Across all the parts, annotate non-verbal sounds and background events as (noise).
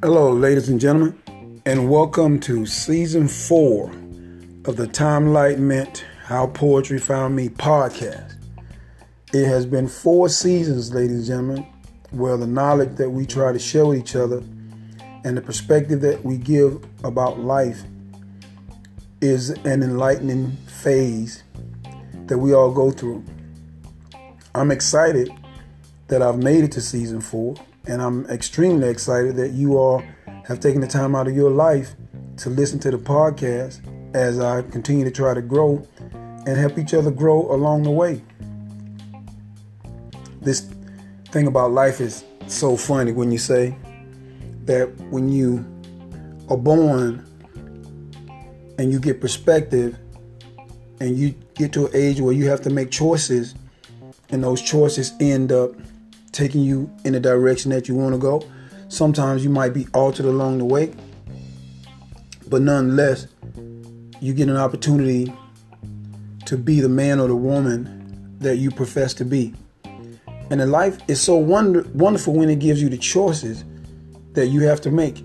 Hello, ladies and gentlemen, and welcome to season four of the Time Light Meant How Poetry Found Me podcast. It has been four seasons, ladies and gentlemen, where the knowledge that we try to share with each other and the perspective that we give about life is an enlightening phase that we all go through. I'm excited that I've made it to season four and I'm extremely excited that you all have taken the time out of your life to listen to the podcast as I continue to try to grow and help each other grow along the way. This thing about life is so funny when you say that when you are born and you get perspective and you get to an age where you have to make choices and those choices end up taking you in the direction that you want to go. Sometimes you might be altered along the way, but nonetheless, you get an opportunity to be the man or the woman that you profess to be. And life is so wonder, wonderful when it gives you the choices that you have to make.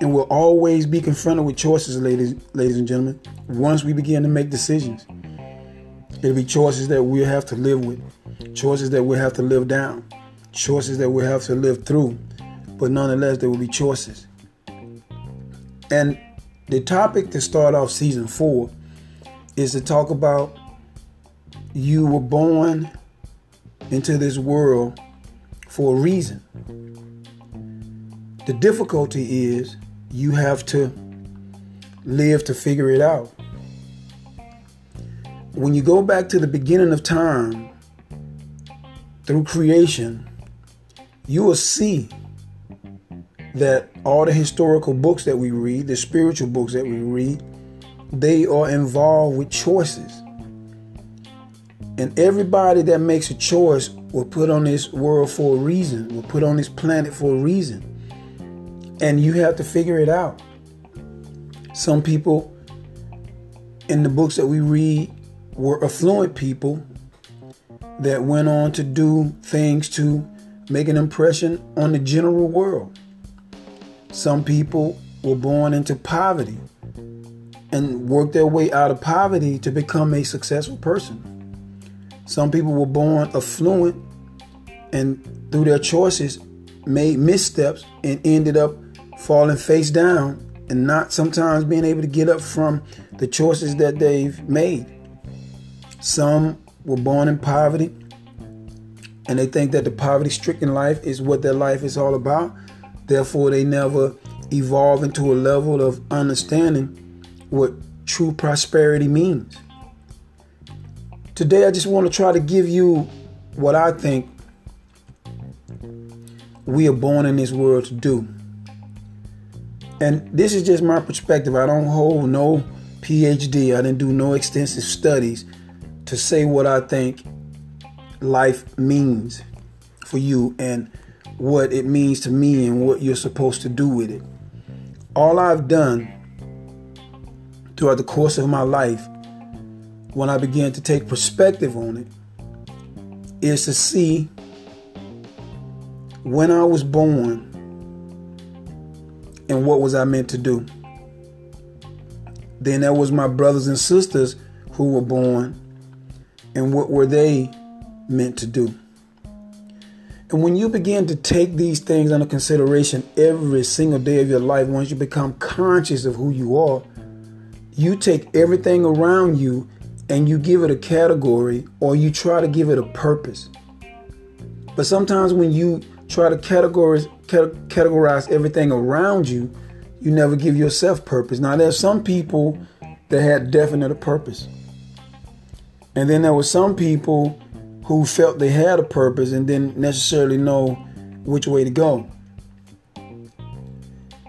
And we'll always be confronted with choices, ladies, ladies and gentlemen, once we begin to make decisions. It'll be choices that we'll have to live with, choices that we'll have to live down choices that we have to live through, but nonetheless, there will be choices. And the topic to start off season four is to talk about you were born into this world for a reason. The difficulty is you have to live to figure it out. When you go back to the beginning of time through creation, you will see that all the historical books that we read, the spiritual books that we read, they are involved with choices. And everybody that makes a choice will put on this world for a reason, will put on this planet for a reason. And you have to figure it out. Some people in the books that we read were affluent people that went on to do things to make an impression on the general world. Some people were born into poverty and worked their way out of poverty to become a successful person. Some people were born affluent and through their choices made missteps and ended up falling face down and not sometimes being able to get up from the choices that they've made. Some were born in poverty and they think that the poverty stricken life is what their life is all about. Therefore, they never evolve into a level of understanding what true prosperity means. Today, I just want to try to give you what I think we are born in this world to do. And this is just my perspective. I don't hold no PhD, I didn't do no extensive studies to say what I think life means for you and what it means to me and what you're supposed to do with it. All I've done throughout the course of my life, when I began to take perspective on it, is to see when I was born and what was I meant to do. Then there was my brothers and sisters who were born and what were they meant to do. And when you begin to take these things under consideration every single day of your life, once you become conscious of who you are, you take everything around you and you give it a category or you try to give it a purpose. But sometimes when you try to categorize, categorize everything around you, you never give yourself purpose. Now, there's some people that had definite purpose. And then there were some people who felt they had a purpose and didn't necessarily know which way to go.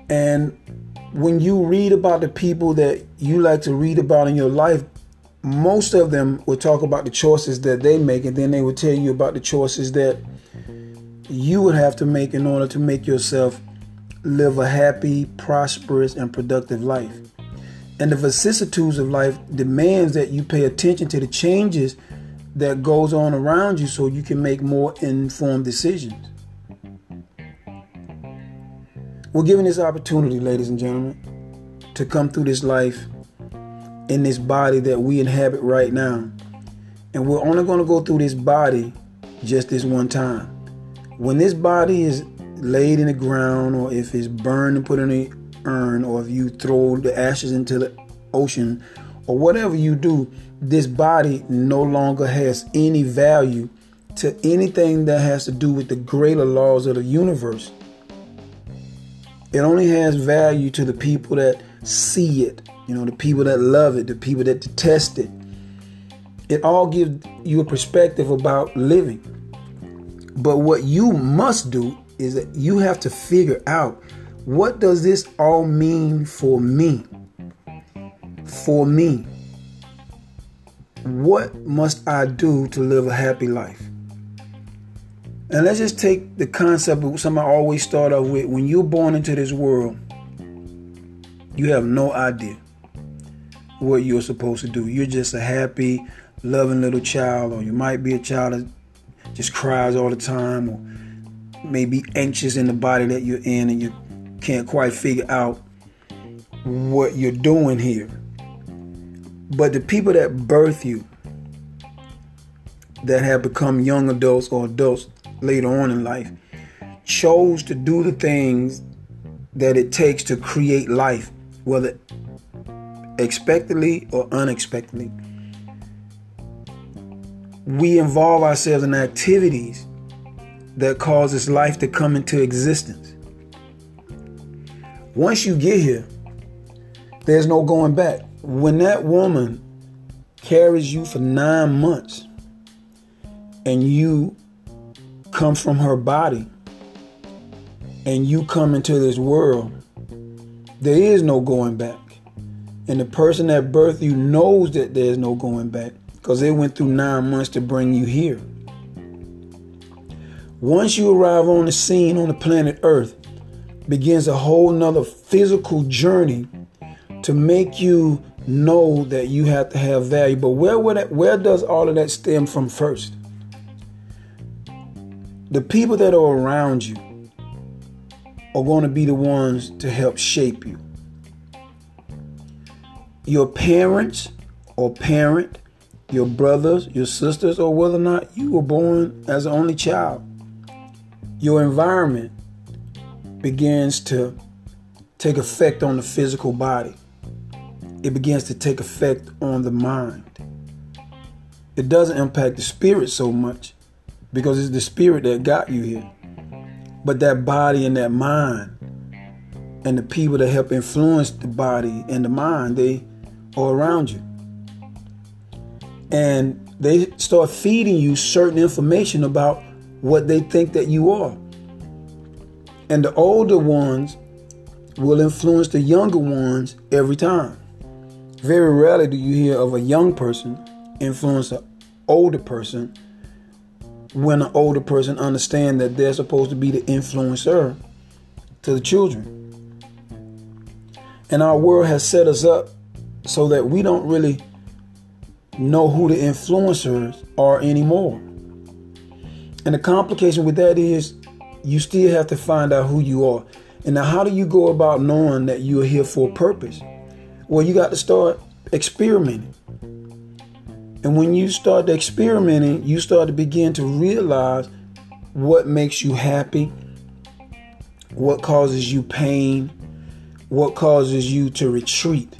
And when you read about the people that you like to read about in your life, most of them will talk about the choices that they make, and then they will tell you about the choices that you would have to make in order to make yourself live a happy, prosperous, and productive life. And the vicissitudes of life demands that you pay attention to the changes that goes on around you so you can make more informed decisions. We're given this opportunity, ladies and gentlemen, to come through this life in this body that we inhabit right now. And we're only going to go through this body just this one time. When this body is laid in the ground, or if it's burned and put in a urn, or if you throw the ashes into the ocean, or whatever you do, this body no longer has any value to anything that has to do with the greater laws of the universe. It only has value to the people that see it, you know, the people that love it, the people that detest it. It all gives you a perspective about living. But what you must do is that you have to figure out what does this all mean for me? For me. What must I do to live a happy life? And let's just take the concept of something I always start off with. When you're born into this world, you have no idea what you're supposed to do. You're just a happy, loving little child, or you might be a child that just cries all the time, or maybe anxious in the body that you're in and you can't quite figure out what you're doing here. But the people that birth you, that have become young adults or adults later on in life, chose to do the things that it takes to create life, whether expectedly or unexpectedly. We involve ourselves in activities that causes life to come into existence. Once you get here, there's no going back when that woman carries you for nine months and you come from her body and you come into this world, there is no going back. And the person that birthed you knows that there's no going back because they went through nine months to bring you here. Once you arrive on the scene on the planet Earth, begins a whole nother physical journey to make you know that you have to have value. But where would that, where does all of that stem from first? The people that are around you are going to be the ones to help shape you. Your parents or parent, your brothers, your sisters, or whether or not you were born as an only child, your environment begins to take effect on the physical body it begins to take effect on the mind. It doesn't impact the spirit so much because it's the spirit that got you here. But that body and that mind and the people that help influence the body and the mind, they are around you. And they start feeding you certain information about what they think that you are. And the older ones will influence the younger ones every time. Very rarely do you hear of a young person influence an older person when an older person understand that they're supposed to be the influencer to the children. And our world has set us up so that we don't really know who the influencers are anymore. And the complication with that is you still have to find out who you are. And now, how do you go about knowing that you are here for a purpose? Well, you got to start experimenting. And when you start experimenting, you start to begin to realize what makes you happy, what causes you pain, what causes you to retreat,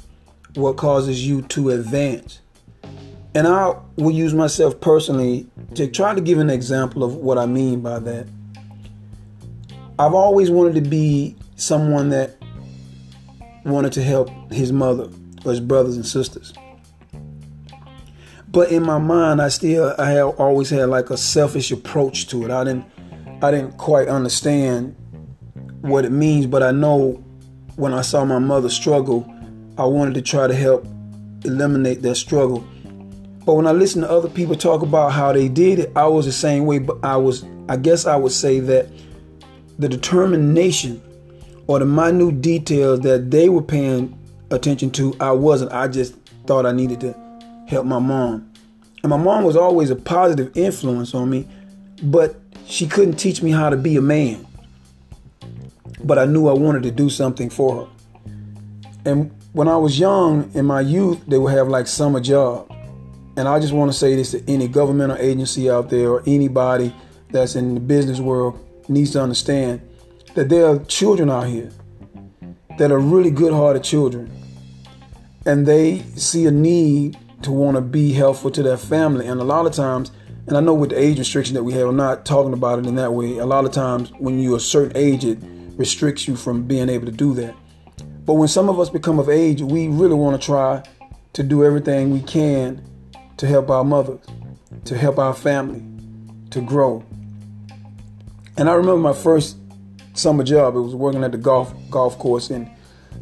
what causes you to advance. And I will use myself personally to try to give an example of what I mean by that. I've always wanted to be someone that wanted to help his mother or his brothers and sisters. But in my mind, I still I have always had like a selfish approach to it. I didn't I didn't quite understand what it means, but I know when I saw my mother struggle, I wanted to try to help eliminate that struggle. But when I listen to other people talk about how they did it, I was the same way. But I was, I guess I would say that the determination or the minute details that they were paying attention to, I wasn't. I just thought I needed to help my mom. And my mom was always a positive influence on me, but she couldn't teach me how to be a man. But I knew I wanted to do something for her. And when I was young, in my youth, they would have like summer job. And I just want to say this to any governmental agency out there or anybody that's in the business world needs to understand that there are children out here that are really good hearted children. And they see a need to want to be helpful to their family. And a lot of times, and I know with the age restriction that we have, I'm not talking about it in that way. A lot of times, when you're a certain age, it restricts you from being able to do that. But when some of us become of age, we really want to try to do everything we can to help our mothers, to help our family, to grow. And I remember my first summer job. It was working at the golf golf course in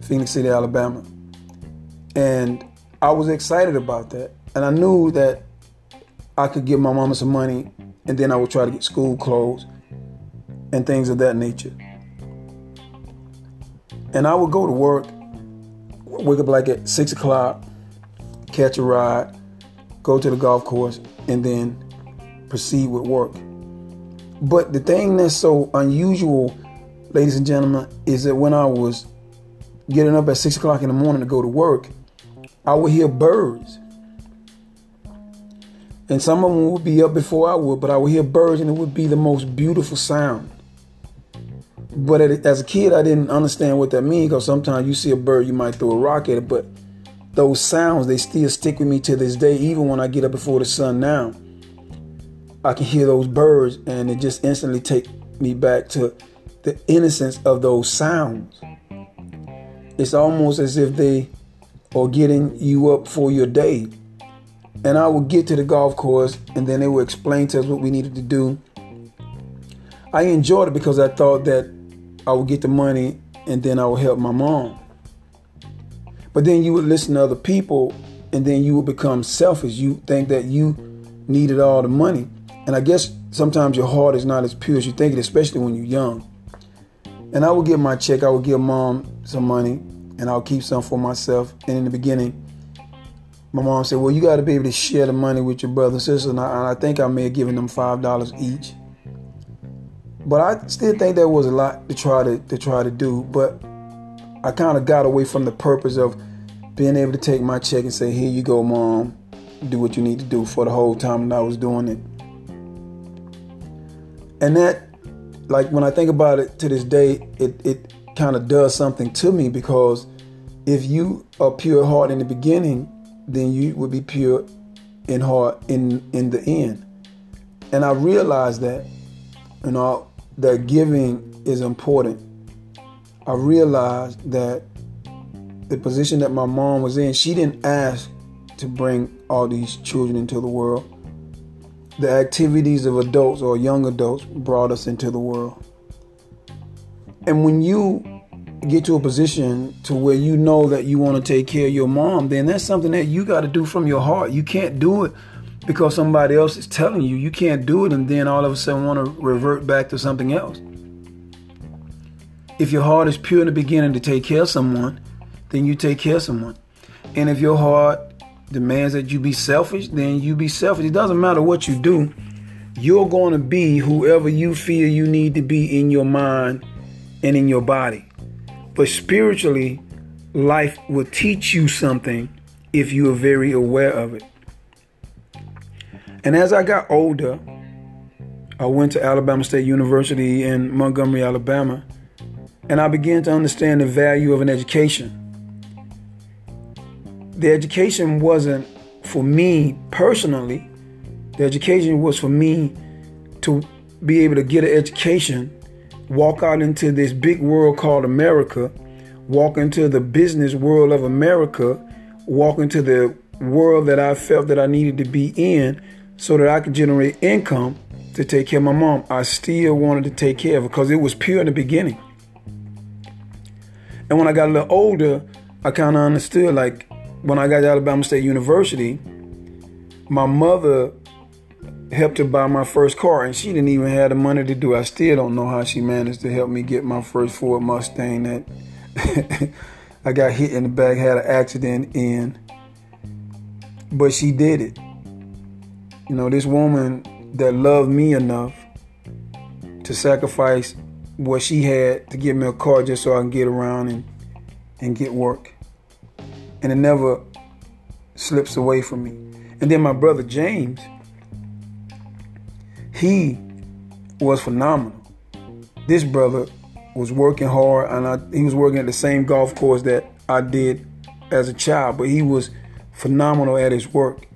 Phenix City, Alabama. And I was excited about that. And I knew that I could give my mama some money and then I would try to get school clothes and things of that nature. And I would go to work, wake up like at six o'clock, catch a ride, go to the golf course, and then proceed with work. But the thing that's so unusual, ladies and gentlemen, is that when I was getting up at six o'clock in the morning to go to work, I would hear birds. And some of them would be up before I would, but I would hear birds and it would be the most beautiful sound. But as a kid, I didn't understand what that means because sometimes you see a bird, you might throw a rock at it, but those sounds, they still stick with me to this day, even when I get up before the sun now. I can hear those birds and it just instantly take me back to the innocence of those sounds. It's almost as if they are getting you up for your day. And I would get to the golf course and then they would explain to us what we needed to do. I enjoyed it because I thought that I would get the money and then I would help my mom. But then you would listen to other people and then you would become selfish. You think that you needed all the money. And I guess sometimes your heart is not as pure as you think it, especially when you're young. And I would give my check, I would give mom some money, and I'll keep some for myself. And in the beginning, my mom said, Well, you got to be able to share the money with your brother and sister. And I, and I think I may have given them $5 each. But I still think there was a lot to try to, to try to do. But I kind of got away from the purpose of being able to take my check and say, Here you go, mom. Do what you need to do for the whole time that I was doing it. And that, like, when I think about it to this day, it, it kind of does something to me because if you are pure heart in the beginning, then you would be pure in heart in in the end. And I realized that, you know, that giving is important. I realized that the position that my mom was in, she didn't ask to bring all these children into the world. The activities of adults or young adults brought us into the world. And when you get to a position to where you know that you want to take care of your mom, then that's something that you got to do from your heart. You can't do it because somebody else is telling you. You can't do it and then all of a sudden want to revert back to something else. If your heart is pure in the beginning to take care of someone, then you take care of someone. And if your heart demands that you be selfish, then you be selfish. It doesn't matter what you do. You're going to be whoever you feel you need to be in your mind and in your body. But spiritually, life will teach you something if you are very aware of it. And as I got older, I went to Alabama State University in Montgomery, Alabama, and I began to understand the value of an education. The education wasn't for me personally, the education was for me to be able to get an education, walk out into this big world called America, walk into the business world of America, walk into the world that I felt that I needed to be in so that I could generate income to take care of my mom. I still wanted to take care of her because it was pure in the beginning. And when I got a little older, I kind of understood like when I got to Alabama State University, my mother helped to buy my first car and she didn't even have the money to do. I still don't know how she managed to help me get my first Ford Mustang that (laughs) I got hit in the back, had an accident in. But she did it. You know, this woman that loved me enough to sacrifice what she had to give me a car just so I can get around and, and get work. And it never slips away from me. And then my brother James, he was phenomenal. This brother was working hard, and I, he was working at the same golf course that I did as a child, but he was phenomenal at his work.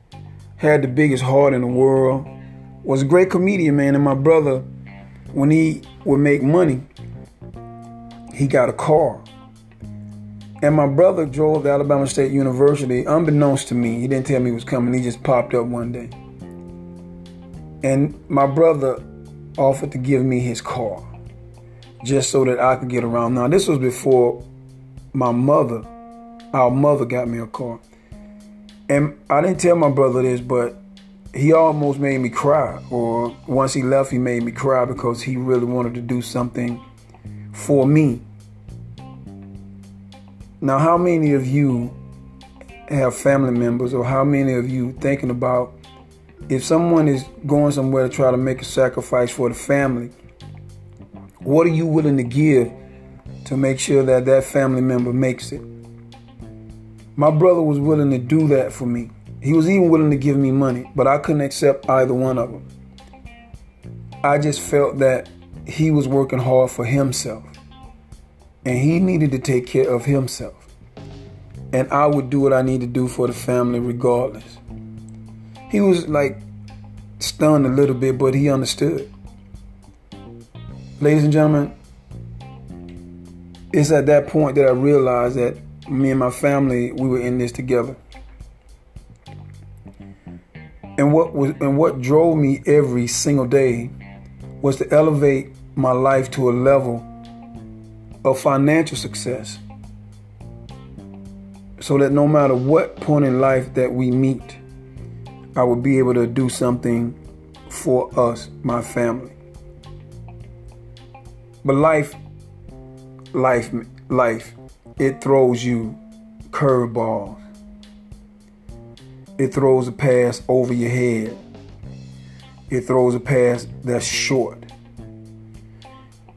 Had the biggest heart in the world. Was a great comedian, man. And my brother, when he would make money, he got a car. And my brother drove to Alabama State University, unbeknownst to me. He didn't tell me he was coming. He just popped up one day. And my brother offered to give me his car just so that I could get around. Now, this was before my mother, our mother, got me a car. And I didn't tell my brother this, but he almost made me cry. Or once he left, he made me cry because he really wanted to do something for me. Now, how many of you have family members, or how many of you thinking about if someone is going somewhere to try to make a sacrifice for the family? What are you willing to give to make sure that that family member makes it? My brother was willing to do that for me. He was even willing to give me money, but I couldn't accept either one of them. I just felt that he was working hard for himself and he needed to take care of himself. And I would do what I need to do for the family regardless. He was like stunned a little bit, but he understood. Ladies and gentlemen, it's at that point that I realized that me and my family, we were in this together. And what was and what drove me every single day was to elevate my life to a level of financial success. So that no matter what point in life that we meet, I will be able to do something for us, my family. But life, life, life, it throws you curveballs. It throws a pass over your head. It throws a pass that's short.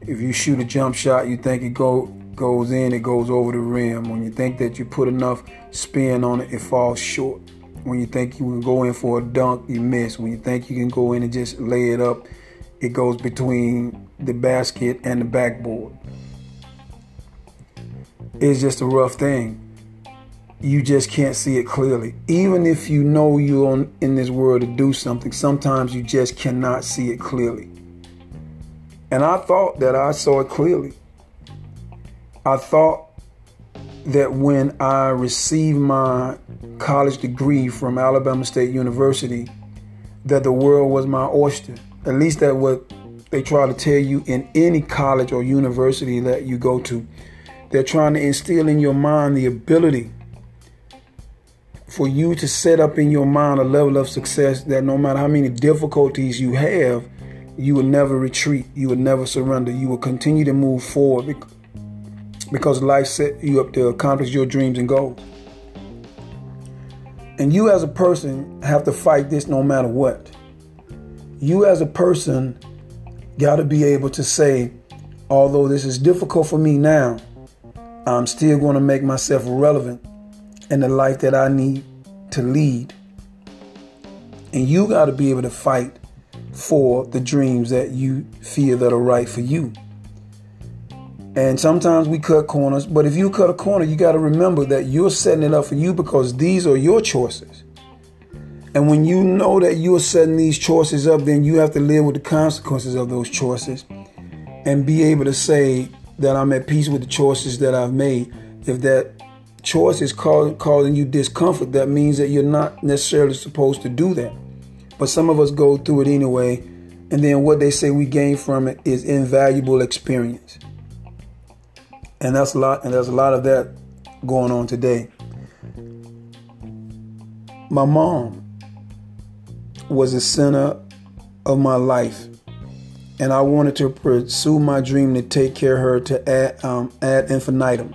If you shoot a jump shot, you think it go goes in, it goes over the rim. When you think that you put enough spin on it, it falls short. When you think you can go in for a dunk, you miss. When you think you can go in and just lay it up, it goes between the basket and the backboard. It's just a rough thing. You just can't see it clearly. Even if you know you're in this world to do something, sometimes you just cannot see it clearly. And I thought that I saw it clearly. I thought that when I received my college degree from Alabama State University, that the world was my oyster. At least that what they try to tell you in any college or university that you go to. They're trying to instill in your mind the ability for you to set up in your mind a level of success that no matter how many difficulties you have, you will never retreat. You will never surrender. You will continue to move forward because life set you up to accomplish your dreams and goals. And you as a person have to fight this no matter what. You as a person got to be able to say, although this is difficult for me now, I'm still going to make myself relevant in the life that I need to lead. And you got to be able to fight for the dreams that you feel that are right for you. And sometimes we cut corners, but if you cut a corner, you got to remember that you're setting it up for you because these are your choices. And when you know that you are setting these choices up, then you have to live with the consequences of those choices and be able to say that I'm at peace with the choices that I've made. If that choice is causing you discomfort, that means that you're not necessarily supposed to do that. But some of us go through it anyway, and then what they say we gain from it is invaluable experience. And that's a lot, and there's a lot of that going on today. My mom was the center of my life. And I wanted to pursue my dream to take care of her to add, um, ad infinitum.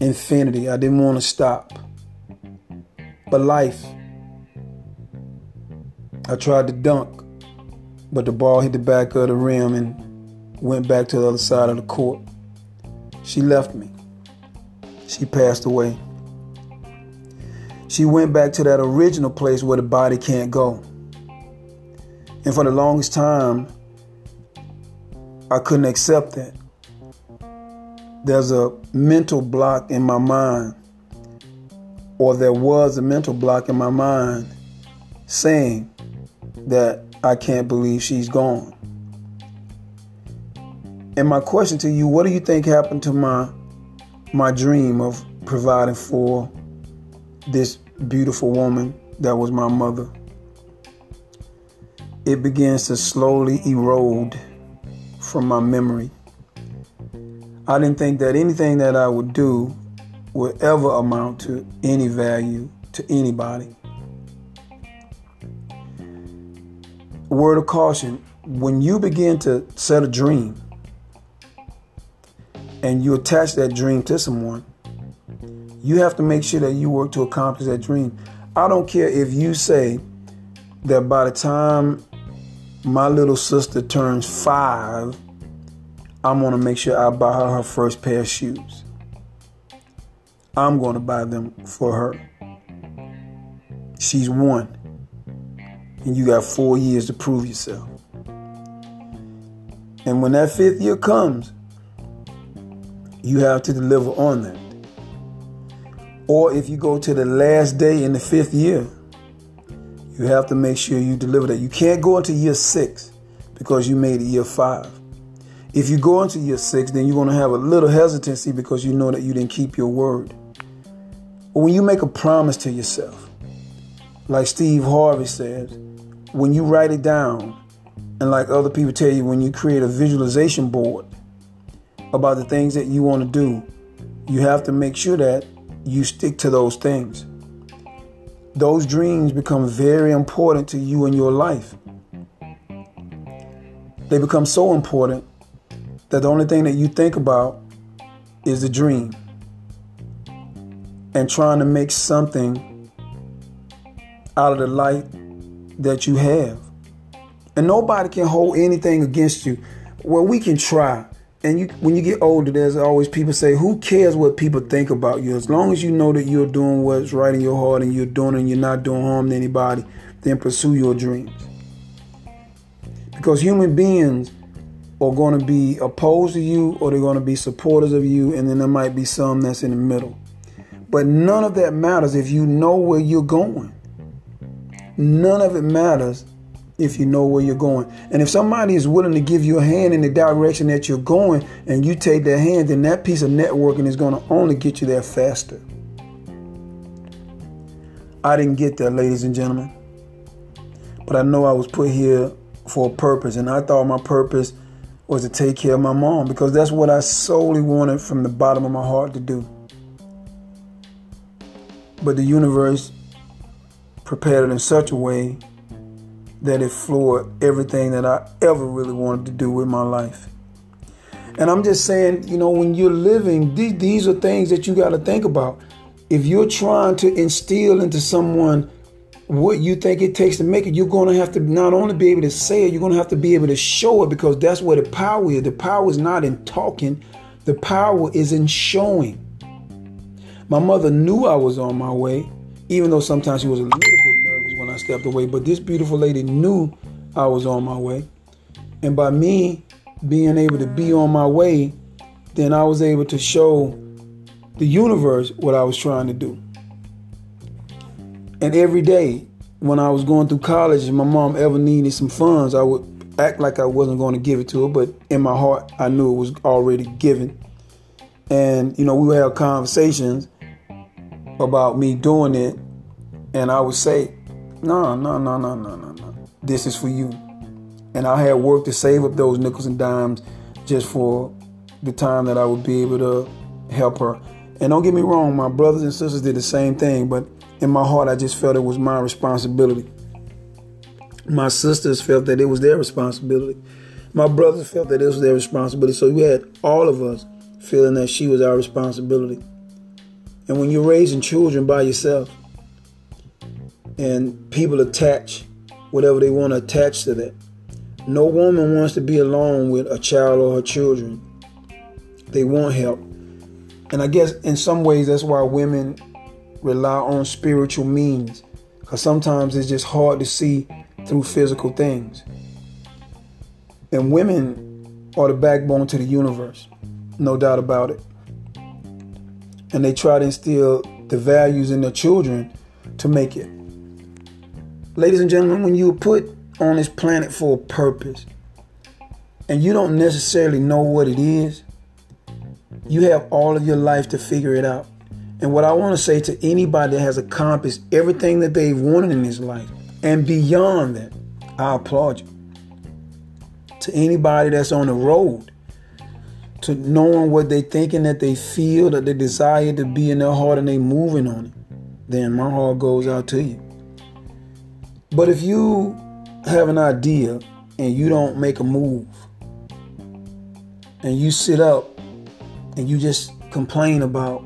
Infinity. I didn't want to stop. But life, I tried to dunk, but the ball hit the back of the rim and went back to the other side of the court. She left me. She passed away. She went back to that original place where the body can't go. And for the longest time, I couldn't accept that. There's a mental block in my mind, or there was a mental block in my mind saying that I can't believe she's gone. And my question to you, what do you think happened to my my dream of providing for this beautiful woman that was my mother? It begins to slowly erode from my memory. I didn't think that anything that I would do would ever amount to any value to anybody. Word of caution when you begin to set a dream and you attach that dream to someone, you have to make sure that you work to accomplish that dream. I don't care if you say that by the time my little sister turns five, I'm going to make sure I buy her her first pair of shoes. I'm going to buy them for her. She's one. And you got four years to prove yourself. And when that fifth year comes, you have to deliver on that. Or if you go to the last day in the fifth year, you have to make sure you deliver that. You can't go into year six because you made it year five. If you go into year six, then you're going to have a little hesitancy because you know that you didn't keep your word. But when you make a promise to yourself, like Steve Harvey says, when you write it down, and like other people tell you, when you create a visualization board about the things that you want to do, you have to make sure that you stick to those things. Those dreams become very important to you in your life. They become so important that the only thing that you think about is the dream and trying to make something out of the light that you have. And nobody can hold anything against you. Well, we can try. And you, when you get older, there's always people say, "Who cares what people think about you? As long as you know that you're doing what's right in your heart and you're doing and you're not doing harm to anybody, then pursue your dreams." Because human beings are going to be opposed to you or they're going to be supporters of you, and then there might be some that's in the middle. But none of that matters if you know where you're going. None of it matters if you know where you're going. And if somebody is willing to give you a hand in the direction that you're going and you take that hand, then that piece of networking is going to only get you there faster. I didn't get there, ladies and gentlemen. But I know I was put here for a purpose, and I thought my purpose was to take care of my mom because that's what I solely wanted from the bottom of my heart to do. But the universe prepared it in such a way that it floored everything that I ever really wanted to do with my life. And I'm just saying, you know, when you're living, these are things that you got to think about. If you're trying to instill into someone what you think it takes to make it, you're going to have to not only be able to say it, you're going to have to be able to show it because that's where the power is. The power is not in talking, the power is in showing. My mother knew I was on my way, even though sometimes she was a little bit nervous when I stepped away. But this beautiful lady knew I was on my way. And by me being able to be on my way, then I was able to show the universe what I was trying to do. And every day when I was going through college and my mom ever needed some funds, I would act like I wasn't going to give it to her, but in my heart, I knew it was already given. And, you know, we would have conversations about me doing it, and I would say, no, no, no, no, no, no, no. This is for you. And I had worked to save up those nickels and dimes just for the time that I would be able to help her. And don't get me wrong, my brothers and sisters did the same thing, but in my heart, I just felt it was my responsibility. My sisters felt that it was their responsibility. My brothers felt that it was their responsibility. So we had all of us feeling that she was our responsibility. And when you're raising children by yourself and people attach whatever they want to attach to that. No woman wants to be alone with a child or her children. They want help. And I guess in some ways that's why women rely on spiritual means. Because sometimes it's just hard to see through physical things. And women are the backbone to the universe, no doubt about it. And they try to instill the values in their children to make it. Ladies and gentlemen, when you were put on this planet for a purpose and you don't necessarily know what it is, you have all of your life to figure it out. And what I want to say to anybody that has accomplished everything that they've wanted in this life and beyond that, I applaud you. To anybody that's on the road to knowing what they're thinking that they feel that they desire to be in their heart and they're moving on it, then my heart goes out to you. But if you have an idea and you don't make a move and you sit up and you just complain about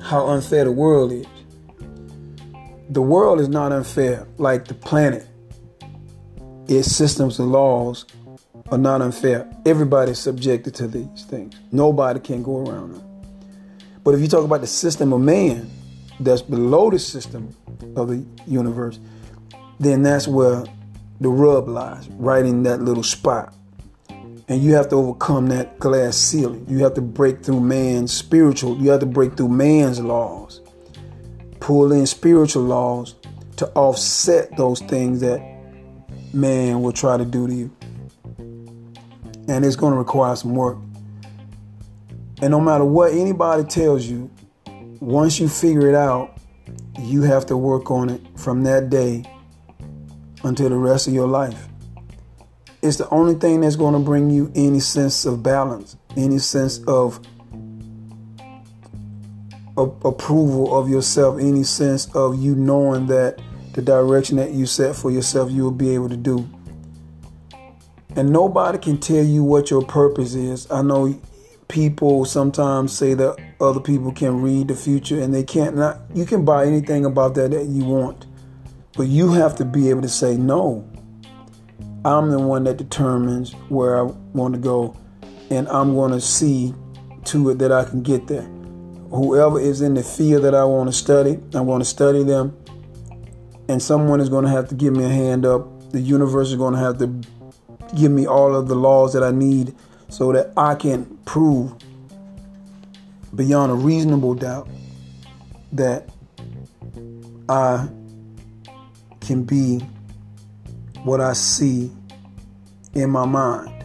how unfair the world is. The world is not unfair like the planet. Its systems and laws are not unfair. Everybody's subjected to these things. Nobody can go around them. But if you talk about the system of man that's below the system of the universe, then that's where the rub lies, right in that little spot. And you have to overcome that glass ceiling. You have to break through man's spiritual, you have to break through man's laws. Pull in spiritual laws to offset those things that man will try to do to you. And it's going to require some work. And no matter what anybody tells you, once you figure it out, you have to work on it from that day until the rest of your life. It's the only thing that's going to bring you any sense of balance, any sense of, approval of yourself, any sense of you knowing that the direction that you set for yourself, you will be able to do. And nobody can tell you what your purpose is. I know people sometimes say that other people can read the future and they can't not you can buy anything about that that you want. But you have to be able to say no. I'm the one that determines where I want to go, and I'm going to see to it that I can get there. Whoever is in the field that I want to study, I want to study them, and someone is going to have to give me a hand up. The universe is going to have to give me all of the laws that I need so that I can prove beyond a reasonable doubt that I can be what I see in my mind.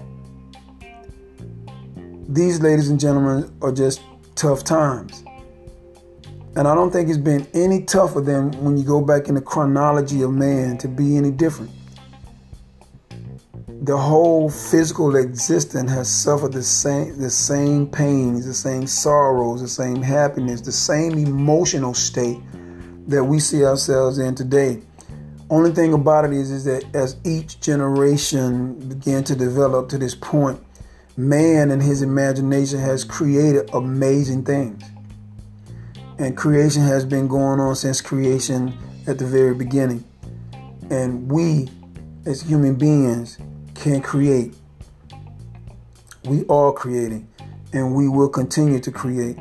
These, ladies and gentlemen, are just tough times. And I don't think it's been any tougher than when you go back in the chronology of man to be any different. The whole physical existence has suffered the same the same pains, the same sorrows, the same happiness, the same emotional state that we see ourselves in today. Only thing about it is, is that as each generation began to develop to this point, man and his imagination has created amazing things. And creation has been going on since creation at the very beginning. And we, as human beings, can create. We are creating, and we will continue to create.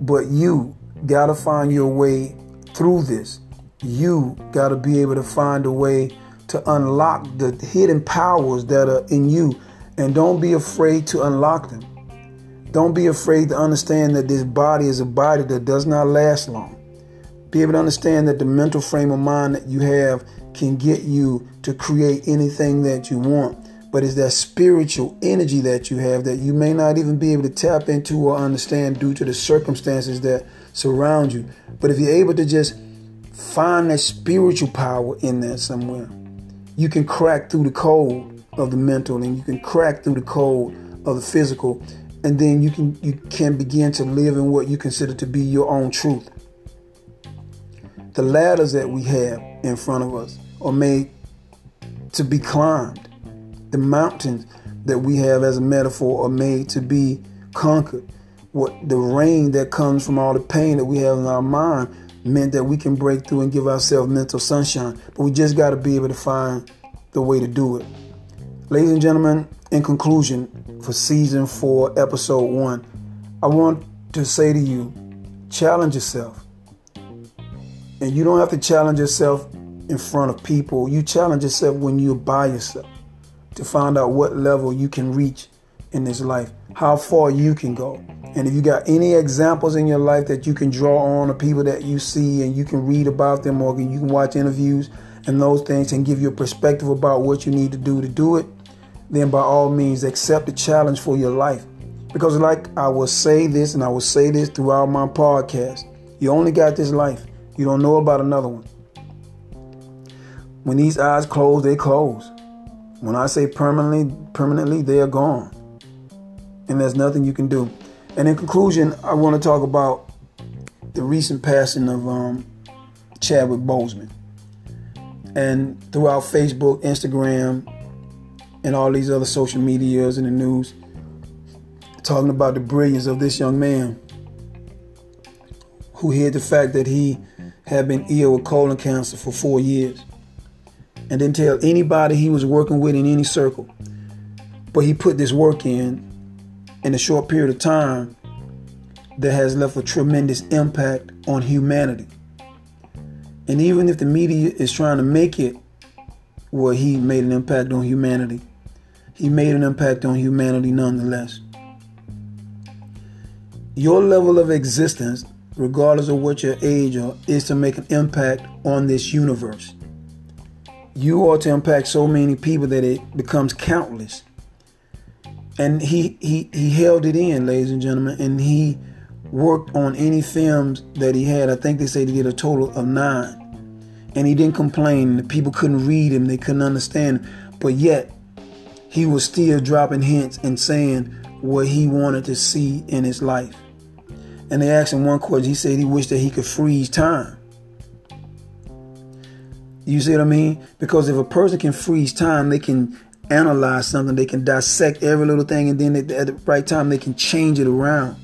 But you gotta find your way through this you got to be able to find a way to unlock the hidden powers that are in you and don't be afraid to unlock them. Don't be afraid to understand that this body is a body that does not last long. Be able to understand that the mental frame of mind that you have can get you to create anything that you want. But it's that spiritual energy that you have that you may not even be able to tap into or understand due to the circumstances that surround you. But if you're able to just Find that spiritual power in there somewhere. You can crack through the code of the mental and you can crack through the code of the physical and then you can you can begin to live in what you consider to be your own truth. The ladders that we have in front of us are made to be climbed. The mountains that we have as a metaphor are made to be conquered. What the rain that comes from all the pain that we have in our mind meant that we can break through and give ourselves mental sunshine. But we just got to be able to find the way to do it. Ladies and gentlemen, in conclusion, for season four, episode one, I want to say to you challenge yourself. And you don't have to challenge yourself in front of people. You challenge yourself when you're by yourself to find out what level you can reach in this life, how far you can go. And if you got any examples in your life that you can draw on of people that you see and you can read about them or you can watch interviews and those things and give you a perspective about what you need to do to do it, then by all means accept the challenge for your life. Because like I will say this and I will say this throughout my podcast, you only got this life. You don't know about another one. When these eyes close, they close. When I say permanently, permanently, they are gone. And there's nothing you can do. And in conclusion, I want to talk about the recent passing of um, Chadwick Boseman. And throughout Facebook, Instagram, and all these other social medias and the news, talking about the brilliance of this young man who hid the fact that he had been ill with colon cancer for four years and didn't tell anybody he was working with in any circle. But he put this work in in a short period of time that has left a tremendous impact on humanity. And even if the media is trying to make it well, he made an impact on humanity, he made an impact on humanity nonetheless. Your level of existence, regardless of what your age are, is to make an impact on this universe you ought to impact so many people that it becomes countless. And he he he held it in, ladies and gentlemen, and he worked on any films that he had. I think they said he did a total of nine. And he didn't complain. The people couldn't read him, they couldn't understand. But yet, he was still dropping hints and saying what he wanted to see in his life. And they asked him one question. He said he wished that he could freeze time. You see what I mean? Because if a person can freeze time, they can analyze something, they can dissect every little thing, and then at the right time they can change it around.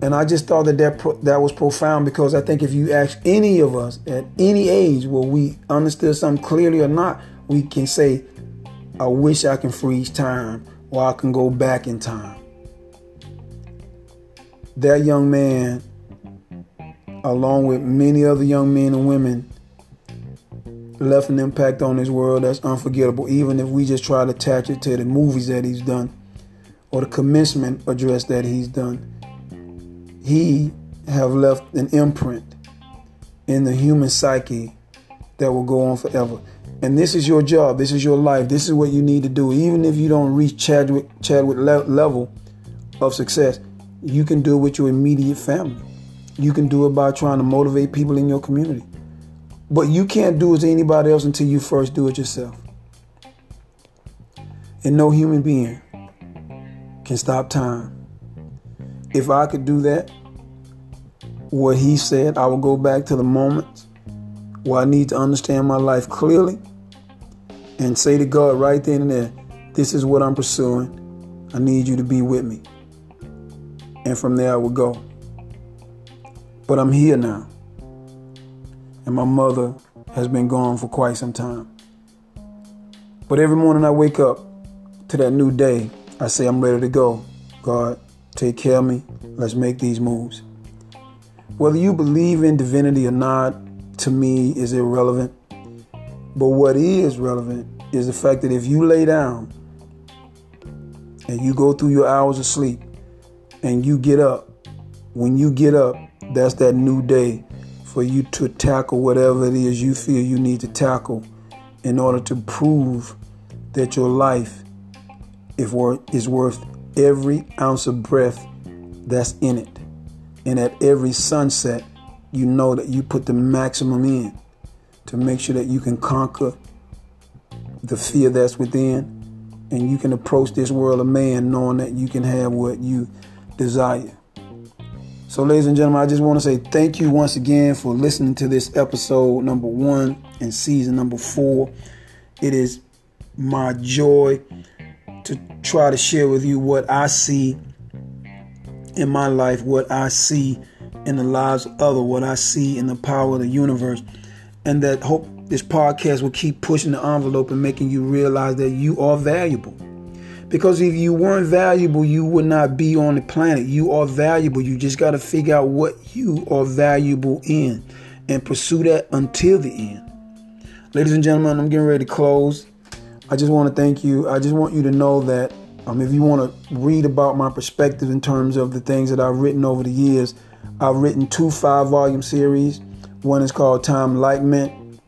And I just thought that that, pro- that was profound because I think if you ask any of us at any age where we understood something clearly or not, we can say, I wish I can freeze time or I can go back in time. That young man, along with many other young men and women, left an impact on this world that's unforgettable, even if we just try to attach it to the movies that he's done or the commencement address that he's done. He have left an imprint in the human psyche that will go on forever. And this is your job. This is your life. This is what you need to do. Even if you don't reach Chadwick, Chadwick level of success, you can do it with your immediate family. You can do it by trying to motivate people in your community. But you can't do it to anybody else until you first do it yourself. And no human being can stop time. If I could do that, what he said, I would go back to the moments where I need to understand my life clearly and say to God right then and there, this is what I'm pursuing. I need you to be with me. And from there I would go. But I'm here now and my mother has been gone for quite some time. But every morning I wake up to that new day, I say, I'm ready to go. God, take care of me. Let's make these moves. Whether you believe in divinity or not, to me, is irrelevant. But what is relevant is the fact that if you lay down and you go through your hours of sleep and you get up, when you get up, that's that new day for you to tackle whatever it is you feel you need to tackle in order to prove that your life is worth every ounce of breath that's in it. And at every sunset, you know that you put the maximum in to make sure that you can conquer the fear that's within and you can approach this world of man knowing that you can have what you desire. So, ladies and gentlemen, I just want to say thank you once again for listening to this episode number one and season number four. It is my joy to try to share with you what I see in my life, what I see in the lives of others what I see in the power of the universe. And that hope this podcast will keep pushing the envelope and making you realize that you are valuable. Because if you weren't valuable, you would not be on the planet. You are valuable. You just got to figure out what you are valuable in and pursue that until the end. Ladies and gentlemen, I'm getting ready to close. I just want to thank you. I just want you to know that um, if you want to read about my perspective in terms of the things that I've written over the years, I've written two five volume series. One is called Time Enlightenment,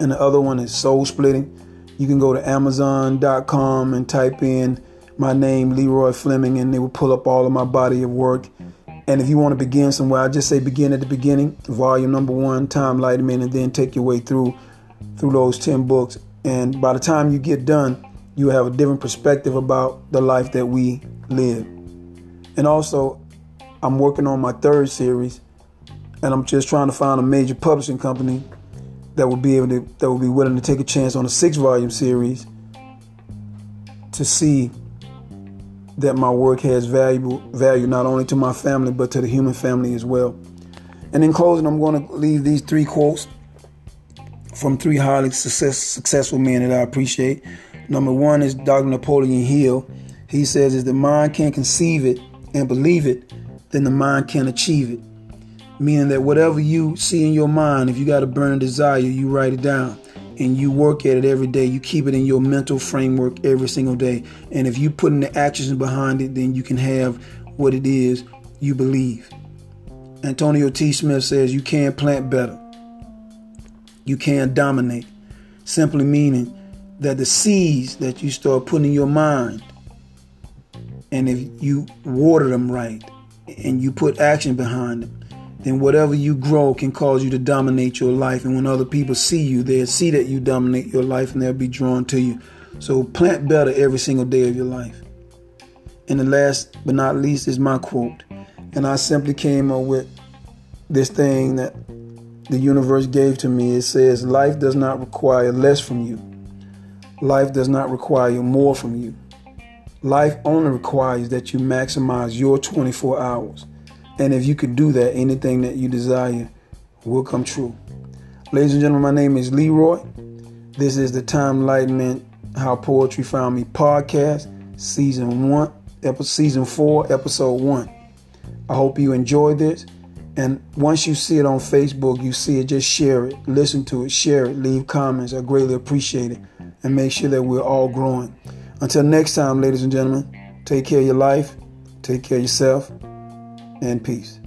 and the other one is Soul Splitting. You can go to Amazon.com and type in my name, Leroy Fleming, and they will pull up all of my body of work. And if you want to begin somewhere, I just say begin at the beginning, volume number one, Time Enlightenment, and then take your way through through those 10 books. And by the time you get done, you have a different perspective about the life that we live. And also, I'm working on my third series, and I'm just trying to find a major publishing company that would be able to that will be willing to take a chance on a six volume series to see that my work has valuable value not only to my family but to the human family as well. And in closing, I'm going to leave these three quotes from three highly success, successful men that I appreciate. Number one is Dr. Napoleon Hill. He says, "If the mind can't conceive it and believe it, then the mind can achieve it." Meaning that whatever you see in your mind, if you got a burning desire, you write it down and you work at it every day. You keep it in your mental framework every single day. And if you put in the actions behind it, then you can have what it is you believe. Antonio T. Smith says you can plant better. You can dominate. Simply meaning that the seeds that you start putting in your mind, and if you water them right and you put action behind them, then whatever you grow can cause you to dominate your life. And when other people see you, they'll see that you dominate your life and they'll be drawn to you. So plant better every single day of your life. And the last but not least is my quote. And I simply came up with this thing that the universe gave to me. It says, Life does not require less from you, life does not require more from you. Life only requires that you maximize your 24 hours. And if you could do that, anything that you desire will come true. Ladies and gentlemen, my name is Leroy. This is the Time Enlightenment How Poetry Found Me podcast, season one, episode, season four, episode one. I hope you enjoyed this. And once you see it on Facebook, you see it, just share it, listen to it, share it, leave comments. I greatly appreciate it. And make sure that we're all growing. Until next time, ladies and gentlemen, take care of your life, take care of yourself, and peace.